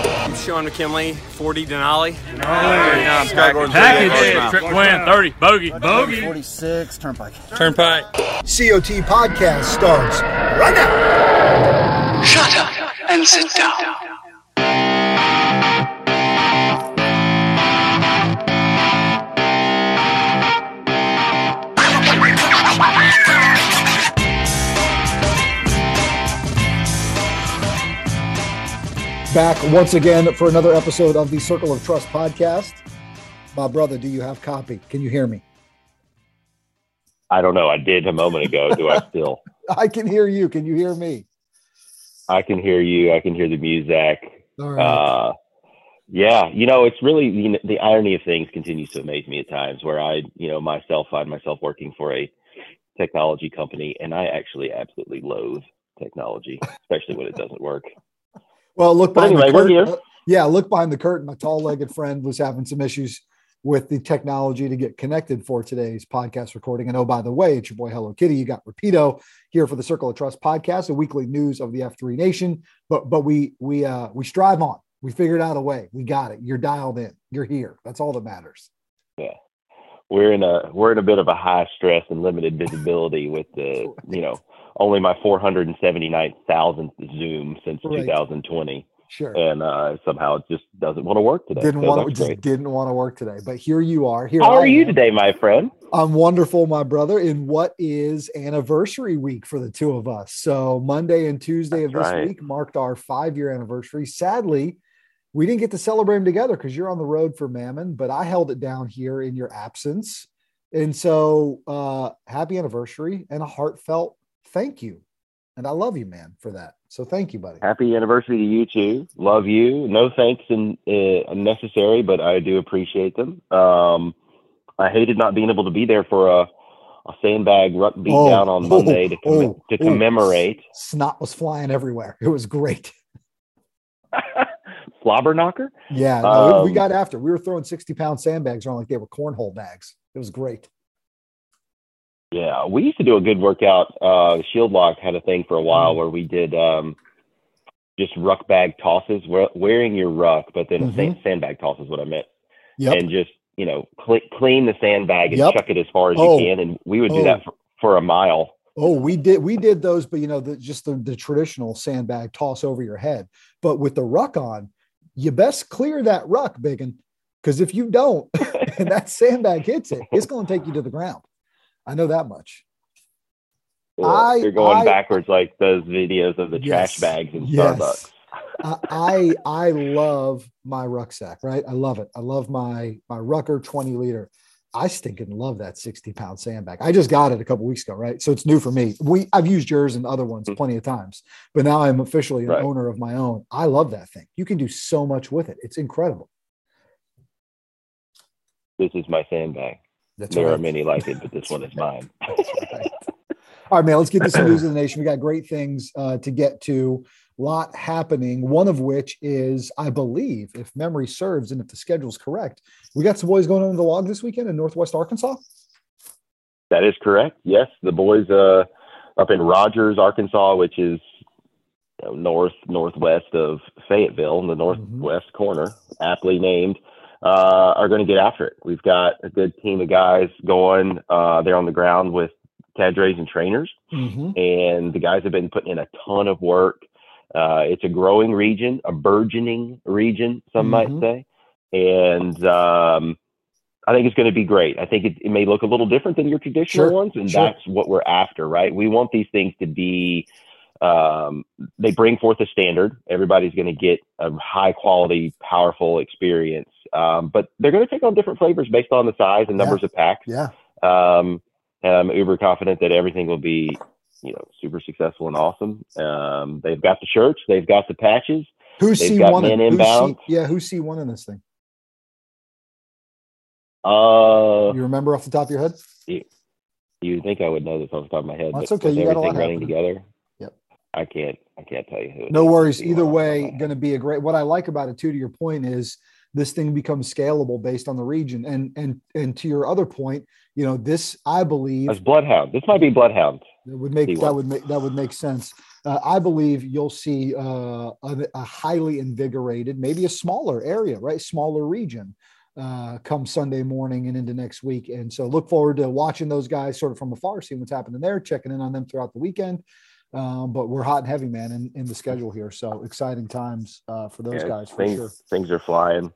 I'm Sean McKinley, 40 Denali. Denali. Package. Package. Trip win, 30. Bogey. Bogey. 46. Turnpike. Turnpike. COT Podcast starts right now. Shut up and sit down. Back once again for another episode of the Circle of Trust podcast. My brother, do you have copy? Can you hear me? I don't know. I did a moment ago. Do I still? I can hear you. Can you hear me? I can hear you. I can hear the music. All right. Uh, yeah, you know, it's really you know, the irony of things continues to amaze me at times where I, you know, myself find myself working for a technology company and I actually absolutely loathe technology, especially when it doesn't work. Well, look behind anyway, the curtain. Uh, yeah, look behind the curtain. My tall-legged friend was having some issues with the technology to get connected for today's podcast recording. And oh, by the way, it's your boy Hello Kitty. You got Rapido here for the Circle of Trust podcast, a weekly news of the F3 Nation. But but we we uh we strive on. We figured out a way. We got it. You're dialed in. You're here. That's all that matters. Yeah. We're in a we're in a bit of a high stress and limited visibility with the you know only my 479,000th Zoom since Right. 2020, Sure. and uh, somehow it just doesn't want to work today. didn't So want to just great. didn't want to work today. But here you are. Here How I are you am. today, my friend? I'm wonderful, my brother, in what is anniversary week for the two of us. So Monday and Tuesday of this right. week marked our five year anniversary. Sadly, we didn't get to celebrate them together because you're on the road for Mammon, but I held it down here in your absence. And so uh happy anniversary and a heartfelt thank you. And I love you, man, for that. So thank you, buddy. Happy anniversary to you too. Love you. No thanks in, uh, necessary, but I do appreciate them. Um, I hated not being able to be there for a, a sandbag ruck beat Oh, down on oh, Monday to, comm- oh, to oh. commemorate. Snot was flying everywhere. It was great. Slobber knocker? Yeah, no, we Um, got after. We were throwing 60 pound sandbags around like they were cornhole bags. It was great. Yeah, we used to do a good workout. Uh, Shield Lock had a thing for a while Mm. where we did um, just ruck bag tosses, we- wearing your ruck, but then a Mhm. sand, sandbag toss is what I meant. Yep. And just, you know, cle clean the sandbag and Yep. chuck it as far as Oh. you can. And we would do Oh. that for, for a mile. oh, we did we did those, but you know, the, just the, the traditional sandbag toss over your head. But with the ruck on, you best clear that ruck, biggin, because if you don't, and that sandbag hits it, it's going to take you to the ground. I know that much. I- You're going I- backwards like those videos of the Yes. trash bags in Yes. Starbucks. I I I love my rucksack, right? I love it. I love my my Rucker 20 liter. I stinking love that 60 pound sandbag. I just got it a couple weeks ago, right? So it's new for me. We I've used yours and other ones plenty of times, but now I'm officially an Right. owner of my own. I love that thing. You can do so much with it. It's incredible. This is my sandbag. That's there are many like it, but this one is mine. Right. All right, man, let's get to some news of the nation. We got great things uh, to get to. Lot happening. One of which is, I believe, if memory serves and if the schedule's correct, we got some boys going on the log this weekend in Northwest Arkansas. That is correct. Yes, the boys uh, up in Rogers, Arkansas, which is you know, north northwest of Fayetteville, in the northwest corner, aptly named, uh, are going to get after it. We've got a good team of guys going. Uh, they're on the ground with cadres and trainers, Mm-hmm. and the guys have been putting in a ton of work. Uh, it's a growing region, a burgeoning region, some Mhm. might say, and um, I think it's going to be great. I think it, it may look a little different than your traditional Sure, ones, and sure. that's what we're after, right? We want these things to be. Um, they bring forth a standard. Everybody's going to get a high quality, powerful experience, um, but they're going to take on different flavors based on the size and Yeah. numbers of packs. Yeah. Um, and I'm uber confident that everything will be, you know, super successful and awesome. Um, they've got the shirts, they've got the patches. Who's They've C got one? men Who's C, inbound. yeah, who's C one in this thing? Uh, You remember off the top of your head? You think I would know this off the top of my head? That's okay, you got a lot everything running happening. together. I can't. I can't tell you who. No worries. Either way, going to be a great. What I like about it too, to your point, is this thing becomes scalable based on the region. And and and to your other point, you know, this I believe As Bloodhound. This might be Bloodhound. That would make that would make that would make sense. Uh, I believe you'll see uh, a, a highly invigorated, maybe a smaller area, right, smaller region, uh, come Sunday morning and into next week. And so, look forward to watching those guys sort of from afar, seeing what's happening there, checking in on them throughout the weekend. Um, but we're hot and heavy, man, in, in the schedule here. So exciting times uh, for those Yeah, guys for things sure. things are flying.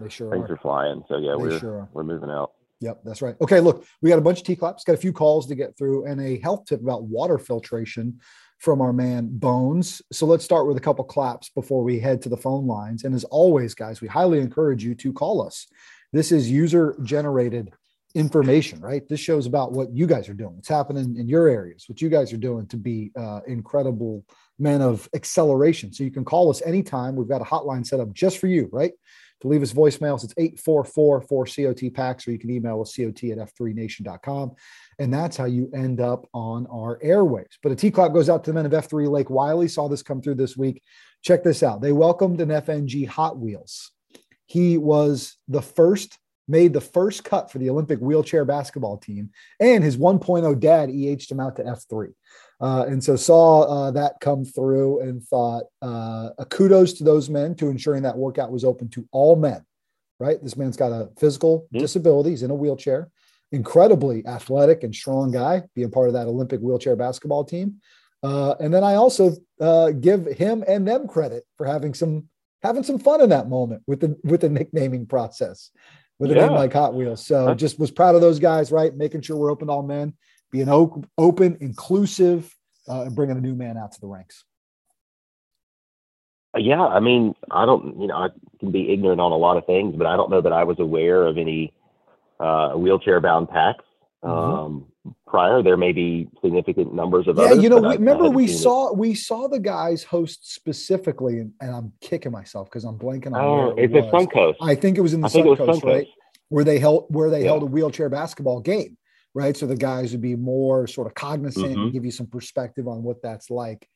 They sure Things are. are flying. So yeah, They we're sure we're moving out. Yep, that's right. Okay, look, we got a bunch of T claps, got a few calls to get through, and a health tip about water filtration from our man Bones. So let's start with a couple claps before we head to the phone lines. And as always, guys, we highly encourage you to call us. This is user generated information, right? This shows about what you guys are doing, what's happening in your areas, what you guys are doing to be uh, incredible men of acceleration. So you can call us anytime. We've got a hotline set up just for you, right? To leave us voicemails, it's 844 COT packs, or you can email us COT at f3nation.com. And that's how you end up on our airwaves. But a T clap goes out to the men of F3 Lake Wylie. Saw this come through this week. Check this out. They welcomed an FNG Hot Wheels. He was the first, made the first cut for the Olympic wheelchair basketball team, and his 1.0 dad EH'd him out to F3. Uh, and so saw uh, that come through and thought uh, a kudos to those men to ensuring that workout was open to all men. Right, this man's got a physical Mhm. disability. He's in a wheelchair. Incredibly athletic and strong guy, being part of that Olympic wheelchair basketball team. Uh, and then I also uh, give him and them credit for having some having some fun in that moment with the with the nicknaming process with a name Yeah. like Hot Wheels. So Huh. just was proud of those guys, right? Making sure we're open to all men, being open, inclusive, uh, and bringing a new man out to the ranks. Yeah, I mean, I don't, you know, I can be ignorant on a lot of things, but I don't know that I was aware of any uh, wheelchair-bound packs um, prior. There may be significant numbers of Mm-hmm. Yeah, others. you know, we, remember we seen it. saw we saw the guys host specifically, and, and I'm kicking myself because I'm blanking on. Oh, where it it's was. Suncoast. I think it was in the I think it was Suncoast, Suncoast. right? Where they held where they Yeah. held a wheelchair basketball game, right? So the guys would be more sort of cognizant and Mhm. give you some perspective on what that's like.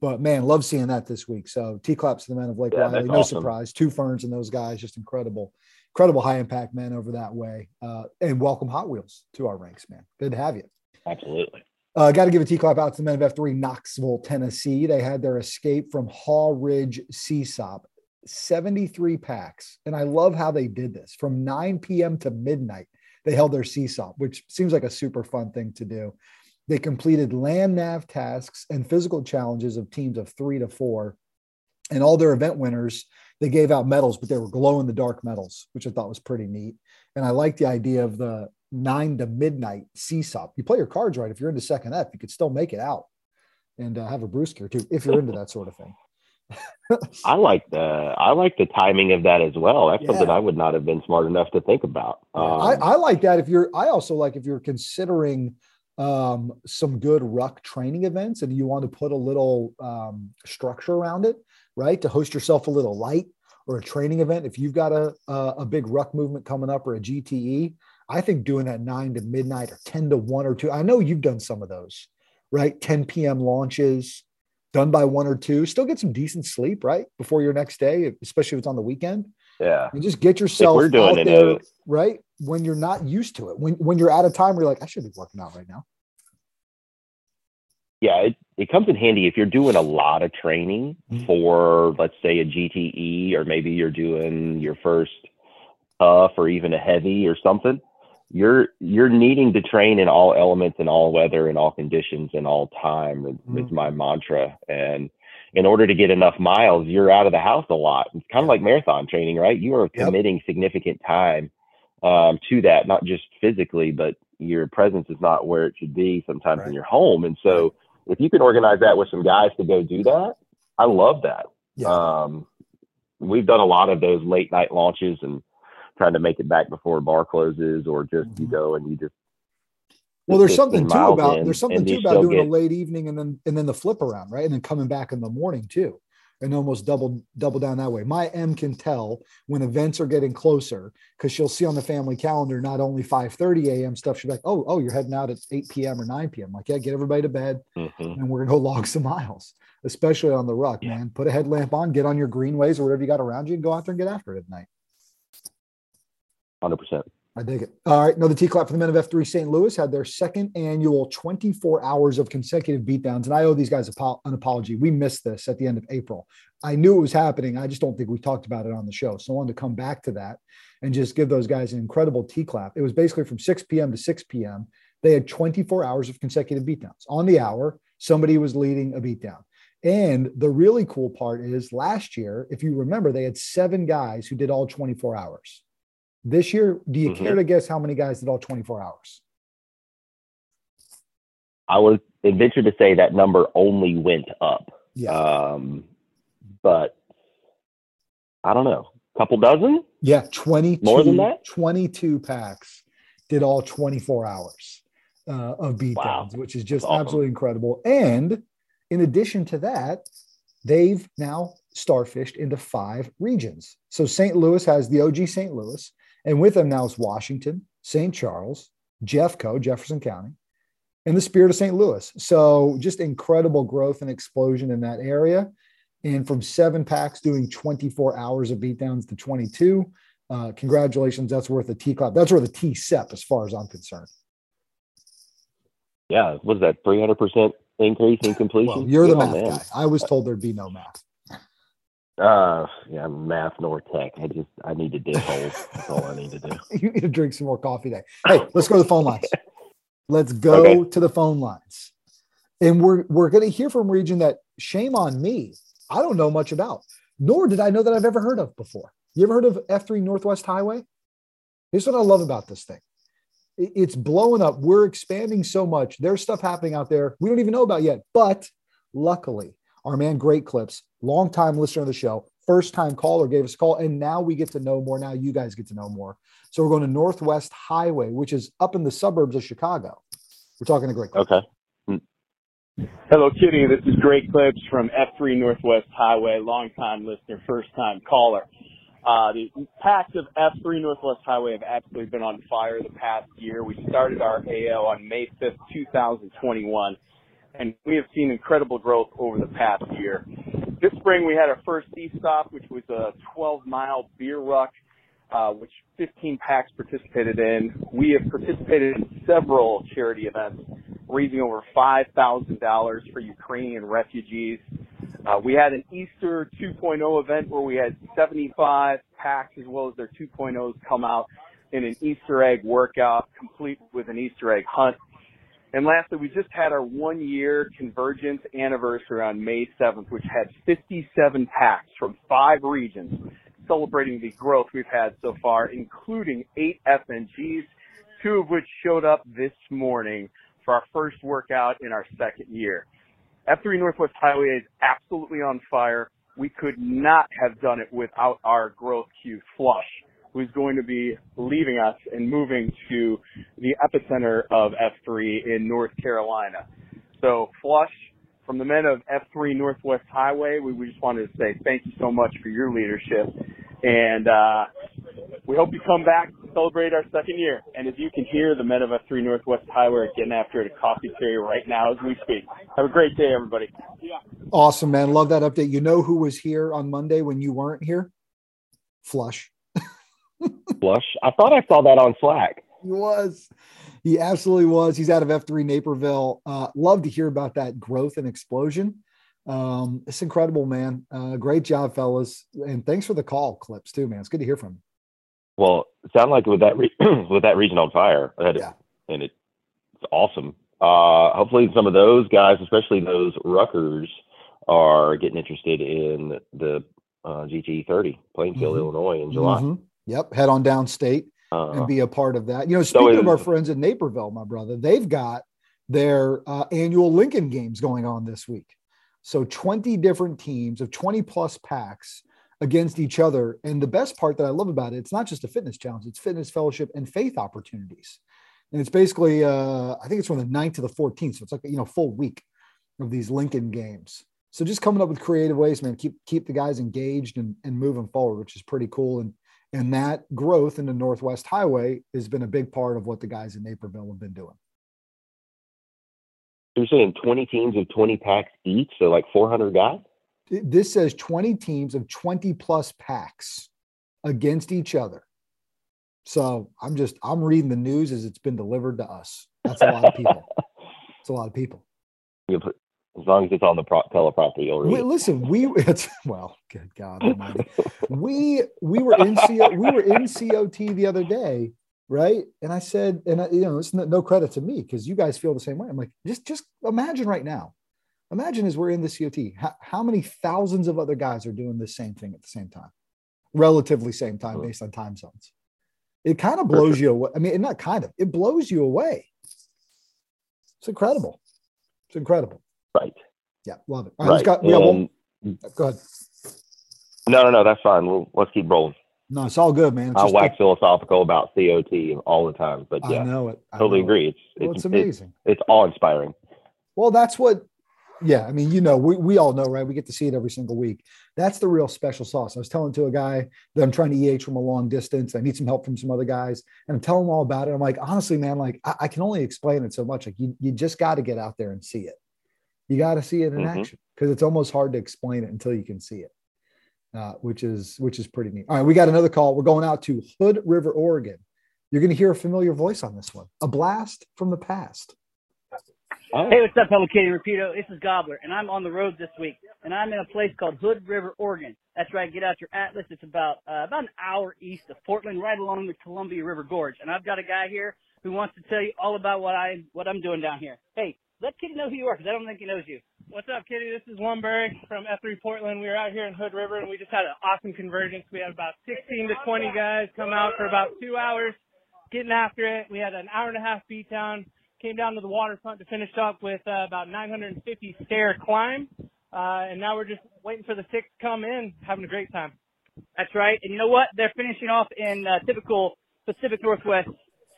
But man, love seeing that this week. So T claps to the men of Lake Yeah, Wylie. No awesome. surprise. Two ferns and those guys, just incredible, incredible high impact men over that way. Uh, and welcome Hot Wheels to our ranks, man. Good to have you. Absolutely. Uh, Got to give a T clap out to the men of F3 Knoxville, Tennessee. They had their escape from Haw Ridge CSAUP, 73 packs. And I love how they did this from 9 p.m. to midnight. They held their CSAUP, which seems like a super fun thing to do. They completed land nav tasks and physical challenges of teams of three to four. And all their event winners, they gave out medals, but they were glow in the dark medals, which I thought was pretty neat. And I like the idea of the nine to midnight CSAUP. You play your cards right. If you're into second F, you could still make it out and uh, have a brewski or two if you're into that sort of thing. I like the I like the timing of that as well. That's something I would not have been smart enough to think about. Um, I, I like that. If you're, I also like if you're considering um, some good ruck training events and you want to put a little um, structure around it, right? To host yourself a little light or a training event. If you've got a, a, a big ruck movement coming up or a GTE, I think doing that nine to midnight or 10 to one or two, I know you've done some of those, right? 10 p.m. launches done by one or two, still get some decent sleep, right? Before your next day, especially if it's on the weekend yeah. and just get yourself we're doing out it, there, right? When you're not used to it, when when you're at a time where you're like, I should be working out right now. Yeah, it, it comes in handy if you're doing a lot of training Mhm. for, let's say, a GTE, or maybe you're doing your first tough or even a heavy or something. You're you're needing to train in all elements and all weather and all conditions and all time is, is Mhm. my mantra. And in order to get enough miles, you're out of the house a lot. It's kind of like marathon training, right? You are Yep. committing significant time um, to that, not just physically, but your presence is not where it should be sometimes Right. in your home. And so if you can organize that with some guys to go do that, I love that. Yeah. Um, we've done a lot of those late night launches and trying to make it back before bar closes or just you Mhm. go and you just well, there's something too about in, there's something too about doing a late evening and then and then the flip around, right? And then coming back in the morning too. And almost double double down that way. My M can tell when events are getting closer because she'll see on the family calendar not only 5:30 a.m. stuff. She's like, "Oh, oh, you're heading out at 8 p.m. or 9 p.m." like, yeah, get everybody to bed, Mm-hmm. and we're gonna go log some miles, especially on the ruck, Yeah. man. Put a headlamp on, get on your greenways or whatever you got around you, and go out there and get after it at night. Hundred percent. I dig it. All right. Another T clap for the men of F3 St. Louis had their second annual 24 hours of consecutive beatdowns. And I owe these guys an apology. We missed this at the end of April. I knew it was happening. I just don't think we talked about it on the show. So I wanted to come back to that and just give those guys an incredible T clap. It was basically from 6 p.m. to 6 p.m. They had 24 hours of consecutive beatdowns. On the hour, somebody was leading a beatdown. And the really cool part is last year, if you remember, they had seven guys who did all 24 hours. This year, do you Mhm. care to guess how many guys did all 24 hours? I would venture to say that number only went up. Yeah. Um, but I don't know, a couple dozen. yeah. 22, more than that? 22 packs did all 24 hours uh, of beatdowns, Wow. which is just awesome. absolutely incredible. And in addition to that, they've now starfished into five regions. So St. Louis has the OG St. Louis, and with them now is Washington, St. Charles, Jeffco, Jefferson County, and the Spirit of St. Louis. So just incredible growth and explosion in that area. And from seven packs doing 24 hours of beatdowns to 22. Uh, congratulations. That's worth a T clap. That's worth a T SEP as far as I'm concerned. Yeah, what is that? Three hundred percent increase in completion. Well, you're the Oh, math man. guy. I was told there'd be no math. Uh, yeah, math nor tech. I just I need to dig holes. That's all I need to do. you need to drink some more coffee today. Hey, let's go to the phone lines. Let's go Okay. to the phone lines. And we're we're going to hear from region that shame on me. I don't know much about, nor did I know that I've ever heard of before. You ever heard of F3 Northwest Highway? Here's what I love about this thing. It's blowing up. We're expanding so much. There's stuff happening out there we don't even know about yet. But luckily, our man Great Clips, longtime listener of the show, first time caller, gave us a call. And now we get to know more. Now you guys get to know more. So we're going to Northwest Highway, which is up in the suburbs of Chicago. We're talking to Great Clips. Okay. Hello, Kitty. This is Great Clips from F3 Northwest Highway, longtime listener, first time caller. Uh, the packs of F3 Northwest Highway have absolutely been on fire the past year. We started our AO on May 5th, 2021, and we have seen incredible growth over the past year. This spring, we had our first E-Stop, which was a 12-mile beer ruck, uh, which 15 packs participated in. We have participated in several charity events, raising over $5,000 for Ukrainian refugees. Uh, we had an Easter 2.0 event where we had 75 packs as well as their 2.0s come out in an Easter egg workout complete with an Easter egg hunt. And lastly, we just had our one year convergence anniversary on May 7th, which had 57 packs from five regions celebrating the growth we've had so far, including eight FNGs, two of which showed up this morning for our first workout in our second year. F3 Northwest Highway is absolutely on fire. We could not have done it without our growth queue flush, who's going to be leaving us and moving to the epicenter of F3 in North Carolina. So flush from the men of F3 Northwest Highway, we, we just wanted to say thank you so much for your leadership. And, uh, we hope you come back to celebrate our second year. And as you can hear, the men of F3 Northwest Highway are getting after it at Coffeeteria right now as we speak. Have a great day, everybody. Awesome, man. Love that update. You know who was here on Monday when you weren't here? Flush. Flush. I thought I saw that on Slack. He was. He absolutely was. He's out of F3 Naperville. Uh, love to hear about that growth and explosion. Um, it's incredible, man. Uh, great job, fellas. And thanks for the call clips too, man. It's good to hear from you. Well, it sounded like with that re- with that region on fire, Yeah. and it, it's awesome. Uh, hopefully, some of those guys, especially those ruckers, are getting interested in the uh, GT 30 Plainfield, Mhm. Illinois, in July. Mhm. Yep. Head on downstate Uh, and be a part of that. You know, So speaking of our friends in Naperville, my brother, they've got their uh, annual Lincoln games going on this week. So 20 different teams of 20 plus packs against each other. And the best part that I love about it, it's not just a fitness challenge, it's fitness fellowship and faith opportunities. And it's basically, uh, I think it's from the 9th to the 14th. So it's like, you know, full week of these Lincoln games. So just coming up with creative ways, man, keep keep the guys engaged and, and moving forward, which is pretty cool. And and that growth in the Northwest Highway has been a big part of what the guys in Naperville have been doing. You're saying 20 teams of 20 packs each, so like 400 guys? This says 20 teams of 20 plus packs against each other. So I'm just I'm reading the news as it's been delivered to us. That's a lot of people. It's a lot of people. As long as it's on the pro- teleprompter, you'll read. We, listen, we it's well, good God Almighty. we we were in CO, we were in COT the other day, right? And I said, and I, you know, it's no, no credit to me because you guys feel the same way. I'm like, just just imagine right now. Imagine as we're in the COT, how, how many thousands of other guys are doing the same thing at the same time, relatively same time Hmm. based on time zones. It kind of blows you away. I mean, not kind of, it blows you away. It's incredible. It's incredible. Right. Yeah, love it. All right, right. got, we got one. And- Go ahead. no, no, no, that's fine. We'll, let's keep rolling. No, it's all good, man. Just- wax philosophical about COT all the time, but yeah, I know it. I totally know it. agree. It's Well, it's, it's it's amazing. it's awe inspiring. Well, that's what, yeah. I mean, you know, we, we all know, right? We get to see it every single week. That's the real special sauce. I was telling to a guy that I'm trying to EH from a long distance. I need some help from some other guys, and I'm telling him all about it. I'm like, honestly, man, like I, I can only explain it so much. Like you, you just got to get out there and see it. You got to see it in Mhm. action because it's almost hard to explain it until you can see it, uh, which is which is pretty neat. All right, we got another call. We're going out to Hood River, Oregon. You're going to hear a familiar voice on this one. A blast from the past. Hey, what's up, Hello Kitty Rapido? This is Gobbler, and I'm on the road this week, and I'm in a place called Hood River, Oregon. That's right. Get out your atlas. It's about uh, about an hour east of Portland, right along the Columbia River Gorge. And I've got a guy here who wants to tell you all about what I what I'm doing down here. Hey, let Kitty know who you are, because I don't think he knows you. What's up, Kitty? This is Lumberg from F3 Portland. We were out here in Hood River, and we just had an awesome convergence. We had about 16 to 20 guys come out for about two hours, getting after it. We had an hour and a half beat down. Came down to the waterfront to finish up with uh, about 950 stair climb, uh, and now we're just waiting for the six to come in, having a great time. That's right. And you know what? They're finishing off in uh, typical Pacific Northwest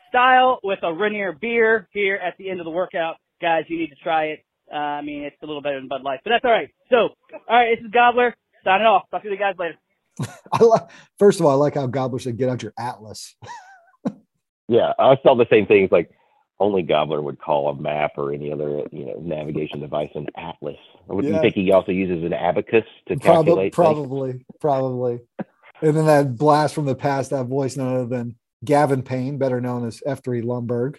style with a Rainier beer here at the end of the workout. Guys, you need to try it. Uh, I mean, it's a little better than Bud Light, but that's all right. So, all right, this is Gobbler. Signing off. Talk to you guys later. I like, first of all, I like how Gobbler said, "Get out your atlas." Yeah, I saw the same things. Like only Gobbler would call a map or any other you know navigation device an atlas. Would Yeah. you think he also uses an abacus to Probably, calculate? things? probably, probably. And then that blast from the past, that voice none other than Gavin Payne, better known as F3 Lumberg,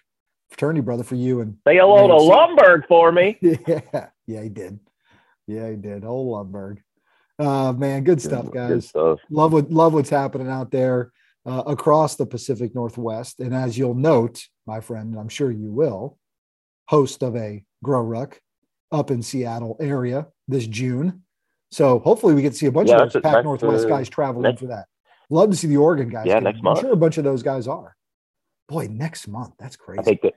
fraternity brother for you. And Say hello to Nancy. Lumberg for me. yeah, yeah, he did. Yeah, he did. Old Lumberg. Uh, man, good stuff, Good guys. stuff. love what love what's happening out there uh, across the Pacific Northwest. And as you'll note, my friend, and I'm sure you will, host of a Grow Ruck up in Seattle area this June. So hopefully we get to see a bunch Yeah, of those Pac Northwest uh, guys traveling next- for that. Love to see the Oregon guys. Yeah, come. next I'm month. sure a bunch of those guys are. Boy, next month. That's crazy. I think that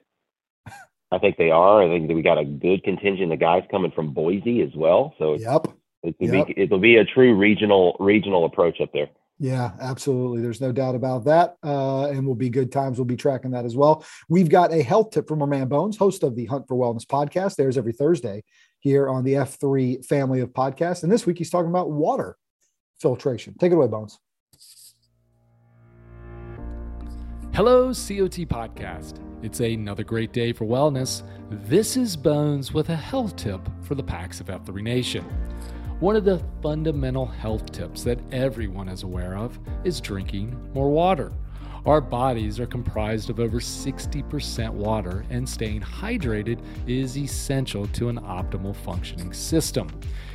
I think they are. I think that we got a good contingent of guys coming from Boise as well. So yep. it will Yep. be it'll be a true regional regional approach up there. Yeah, absolutely. There's no doubt about that. Uh, and will be good times. We'll be tracking that as well. We've got a health tip from our man Bones, host of the Hunt for Wellness podcast. There's every Thursday here on the F3 family of podcasts. And this week he's talking about water filtration. Take it away, Bones. Hello, COT Podcast. It's another great day for wellness. This is Bones with a health tip for the PAX of F3 Nation. One of the fundamental health tips that everyone is aware of is drinking more water. Our bodies are comprised of over 60% water, and staying hydrated is essential to an optimal functioning system.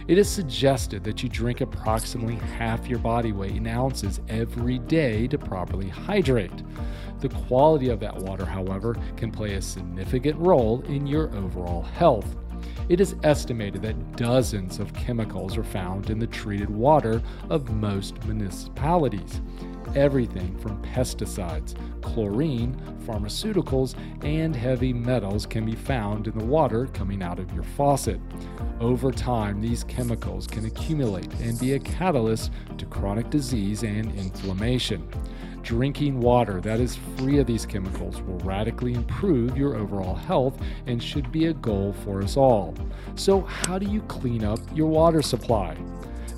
It is suggested that you drink approximately half your body weight in ounces every day to properly hydrate. The quality of that water, however, can play a significant role in your overall health. It is estimated that dozens of chemicals are found in the treated water of most municipalities. Everything from pesticides, chlorine, pharmaceuticals, and heavy metals can be found in the water coming out of your faucet. Over time, these chemicals can accumulate and be a catalyst to chronic disease and inflammation. Drinking water that is free of these chemicals will radically improve your overall health and should be a goal for us all. So, how do you clean up your water supply?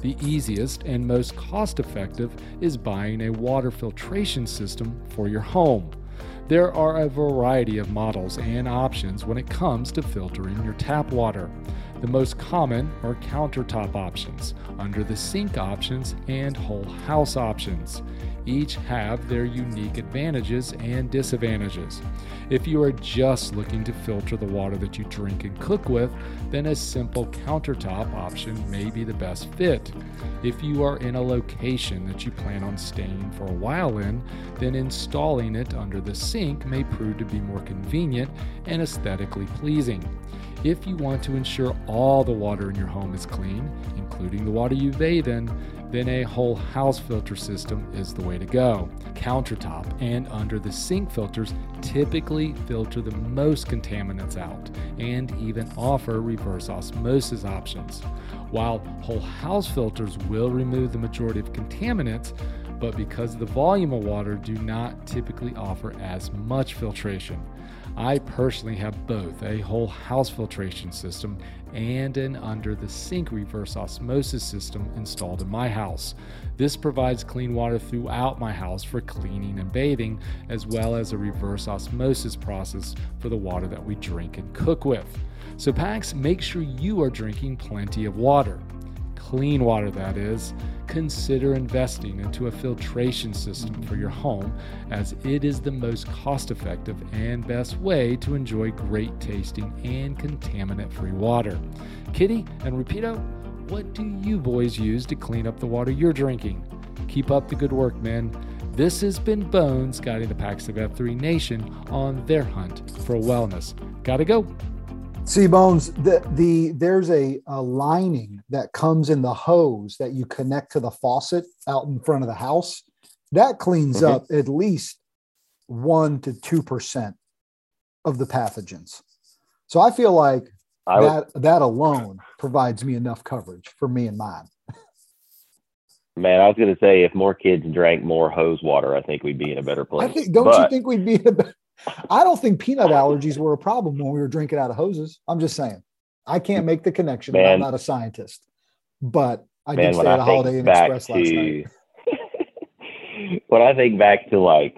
The easiest and most cost effective is buying a water filtration system for your home. There are a variety of models and options when it comes to filtering your tap water. The most common are countertop options, under the sink options, and whole house options. Each have their unique advantages and disadvantages. If you are just looking to filter the water that you drink and cook with, then a simple countertop option may be the best fit. If you are in a location that you plan on staying for a while in, then installing it under the sink may prove to be more convenient and aesthetically pleasing. If you want to ensure all the water in your home is clean, including the water you bathe in, then a whole house filter system is the way to go. Countertop and under the sink filters typically filter the most contaminants out and even offer reverse osmosis options. While whole house filters will remove the majority of contaminants, but because the volume of water do not typically offer as much filtration. I personally have both a whole house filtration system and an under the sink reverse osmosis system installed in my house. This provides clean water throughout my house for cleaning and bathing, as well as a reverse osmosis process for the water that we drink and cook with. So, PAX, make sure you are drinking plenty of water clean water that is, consider investing into a filtration system for your home as it is the most cost effective and best way to enjoy great tasting and contaminant free water. Kitty and Rapido, what do you boys use to clean up the water you're drinking? Keep up the good work, men. This has been Bones guiding the PAX of F3 Nation on their hunt for wellness. Gotta go. See, Bones, the, the there's a, a lining that comes in the hose that you connect to the faucet out in front of the house. That cleans Mhm. up at least one to two percent of the pathogens. So I feel like I would- that that alone provides me enough coverage for me and mine. Man, I was gonna say if more kids drank more hose water, I think we'd be in a better place. I think don't But- you think we'd be in a better I don't think peanut allergies were a problem when we were drinking out of hoses. I'm just saying. I can't make the connection. I'm not a scientist. But I Man, did stay at a think Holiday Inn back Express last to night. when I think back to like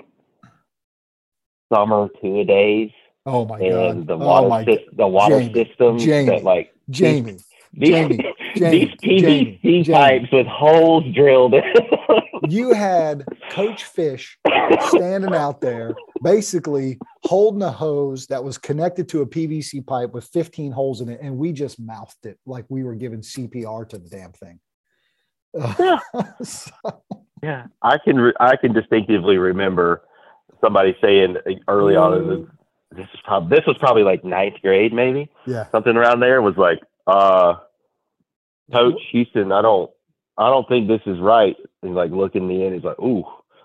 summer two a days Oh my and god. the Oh water my sys- the water Jamie, system Jamie, that like Jamie, Jamie, Jamie, these PVC Jamie, Jamie. pipes with holes drilled you had Coach Fish standing out there, basically holding a hose that was connected to a PVC pipe with 15 holes in it, and we just mouthed it like we were giving CPR to the damn thing. So- Yeah, I can re- I can distinctively remember somebody saying early on in the this is probably this was probably like ninth grade maybe yeah. something around there was like uh Mm-hmm. coach Houston I don't I don't think this is right and like looking me in he's like ooh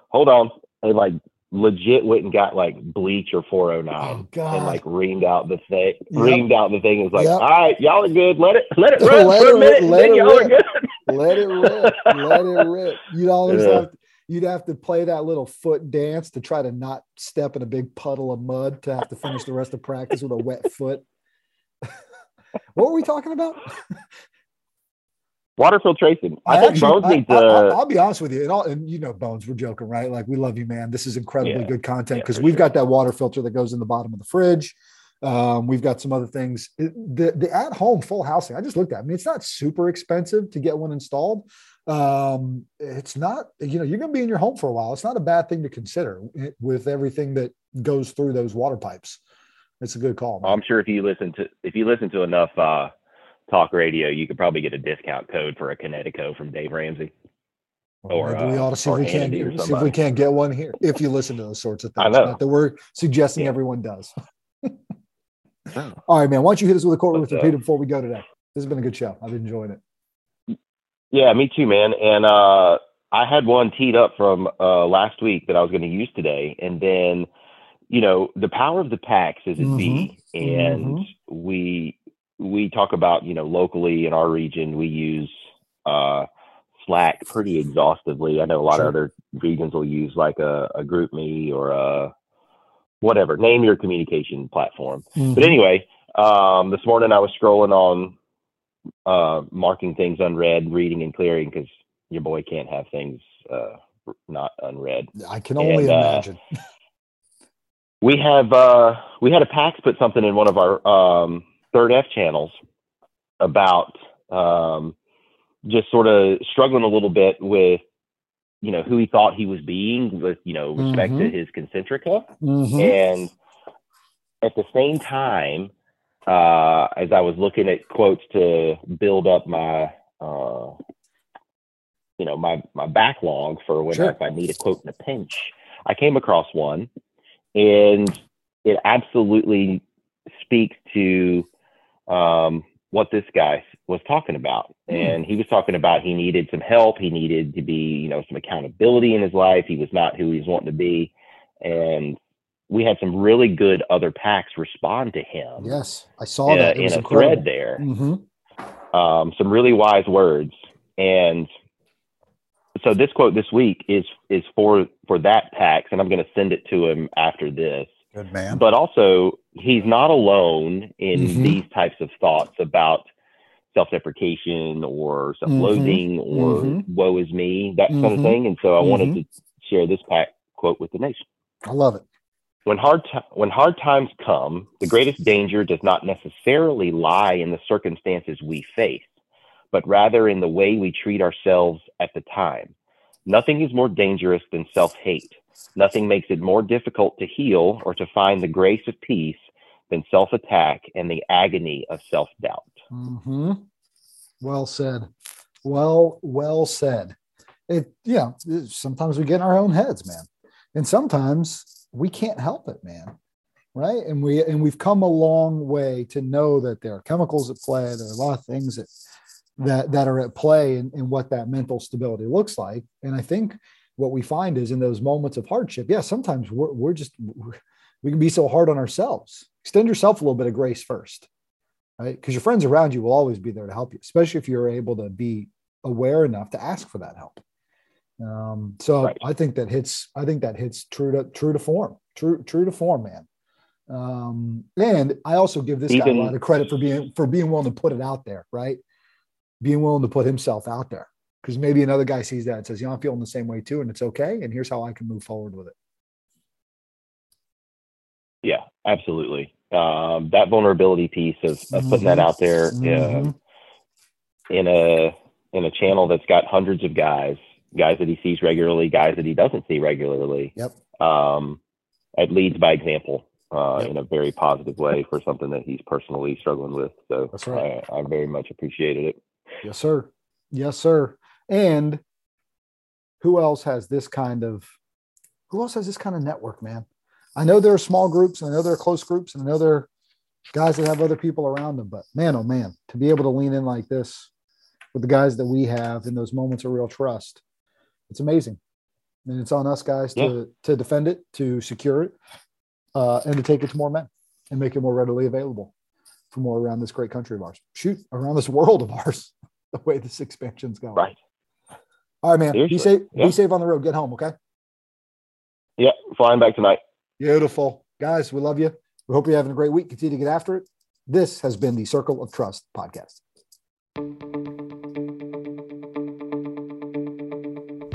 hold on and like legit went and got like bleach or 409 Oh, and like reamed out the thing Yep. reamed out the thing and was like Yep. all right y'all are good let it let it run Let for it a minute let then it y'all are good Let it rip. Let it rip. You'd always Yeah. have you'd have to play that little foot dance to try to not step in a big puddle of mud to have to finish the rest of practice with a wet foot. what were we talking about? water filtration I, think actually- Bones needs I, will be honest with you, and, all, and you know, Bones, we're joking, right? Like we love you, man. This is incredibly Yeah. good content because for we've sure. got that water filter that goes in the bottom of the fridge. Um, we've got some other things. It- The the at home full housing. I just looked at. it. I mean, it's not super expensive to get one installed. Um, it's not. You know, you're going to be in your home for a while. It's not a bad thing to consider with everything that goes through those water pipes. It's a good call. man. I'm sure if you listen to if you listen to enough uh, talk radio, you could probably get a discount code for a Kinetico from Dave Ramsey. or, Maybe we uh, ought to see if we can't get, see if we can't get one here. If you listen to those sorts of I things, know. not that we're suggesting Yeah. everyone does. All right, man. Why don't you hit us with a quote with But, repeated before we go today? This has been a good show. I've been enjoying it. Yeah, me too, man. And uh, I had one teed up from uh, last week that I was going to use today, and then you know the power of the packs is at B, and Mhm. we we talk about you know locally in our region we use uh, Slack pretty exhaustively. I know a lot Sure. of other regions will use like a, a GroupMe or a whatever, name your communication platform. Mhm. But anyway, um, this morning I was scrolling on uh, marking things unread, reading and clearing because your boy can't have things uh, not unread. I can only And, uh, imagine. We have uh, we had a PAX put something in one of our um, third F channels about um, just sort of struggling a little bit with you know who he thought he was being with you know respect to Mhm. his concentrica Mhm. and at the same time uh, as I was looking at quotes to build up my uh, you know my my backlog for when Sure. if I need a quote in a pinch, I came across one, and it absolutely speaks to um, what this guy was talking about. Hmm. And he was talking about he needed some help. He needed to be, you know, some accountability in his life. He was not who he was wanting to be. And we had some really good other packs respond to him Yes, I saw in, that. a, It was in a incredible. thread there. hmm Um, some really wise words. And so this quote this week is is for for that packs, and I'm going to send it to him after this. Good man. But also, he's not alone in Mhm. these types of thoughts about self-deprecation or self-loathing or Mhm. woe is me, that kind of Mhm. thing. And so I wanted Mhm. to share this pack quote with the nation. I love it. When hard ti when hard times come, the greatest danger does not necessarily lie in the circumstances we face, but rather in the way we treat ourselves at the time. Nothing is more dangerous than self-hate. Nothing makes it more difficult to heal or to find the grace of peace than self-attack and the agony of self-doubt. hmm Well said. Well, well said. It, yeah, sometimes we get in our own heads, man. And sometimes we can't help it, man. Right. And we, and we've come a long way to know that there are chemicals at play. There are a lot of things that, that, that are at play in what that mental stability looks like. And I think what we find is in those moments of hardship, yeah, sometimes we're, we're just, we're, we can be so hard on ourselves. Extend yourself a little bit of grace first right? Because your friends around you will always be there to help you, especially if you're able to be aware enough to ask for that help. Um, so Right. I think that hits. I think that hits true to true to form. True true to form, man. Um, and I also give this guy a lot of credit for being for being willing to put it out there, right? Being willing to put himself out there. Because maybe another guy sees that and says, "You know, I'm feeling the same way too, and it's okay. And here's how I can move forward with it." Yeah, absolutely. Um, that vulnerability piece of, of putting that Mhm. out there Mhm. um, in a in a channel that's got hundreds of guys, guys that he sees regularly, guys that he doesn't see regularly. Yep. Um, it leads by example uh, Yep. in a very positive way for something that he's personally struggling with. So That's right. I, I very much appreciated it. Yes, sir. Yes, sir. And who else has this kind of who else has this kind of network, man? I know there are small groups, and I know there are close groups, and I know there are guys that have other people around them, but man, oh man, to be able to lean in like this with the guys that we have in those moments of real trust, it's amazing. And it's on us guys to to defend it, to secure it, uh, and to take it to more men and make it more readily available for more around this great country of ours. Shoot, around this world of ours, the way this expansion's going. Right. All right, man. Be safe. Yeah. Be safe on the road. Get home, okay? Yeah, flying back tonight. Beautiful. Guys, we love you. We hope you're having a great week. Continue to get after it. This has been the Circle of Trust podcast.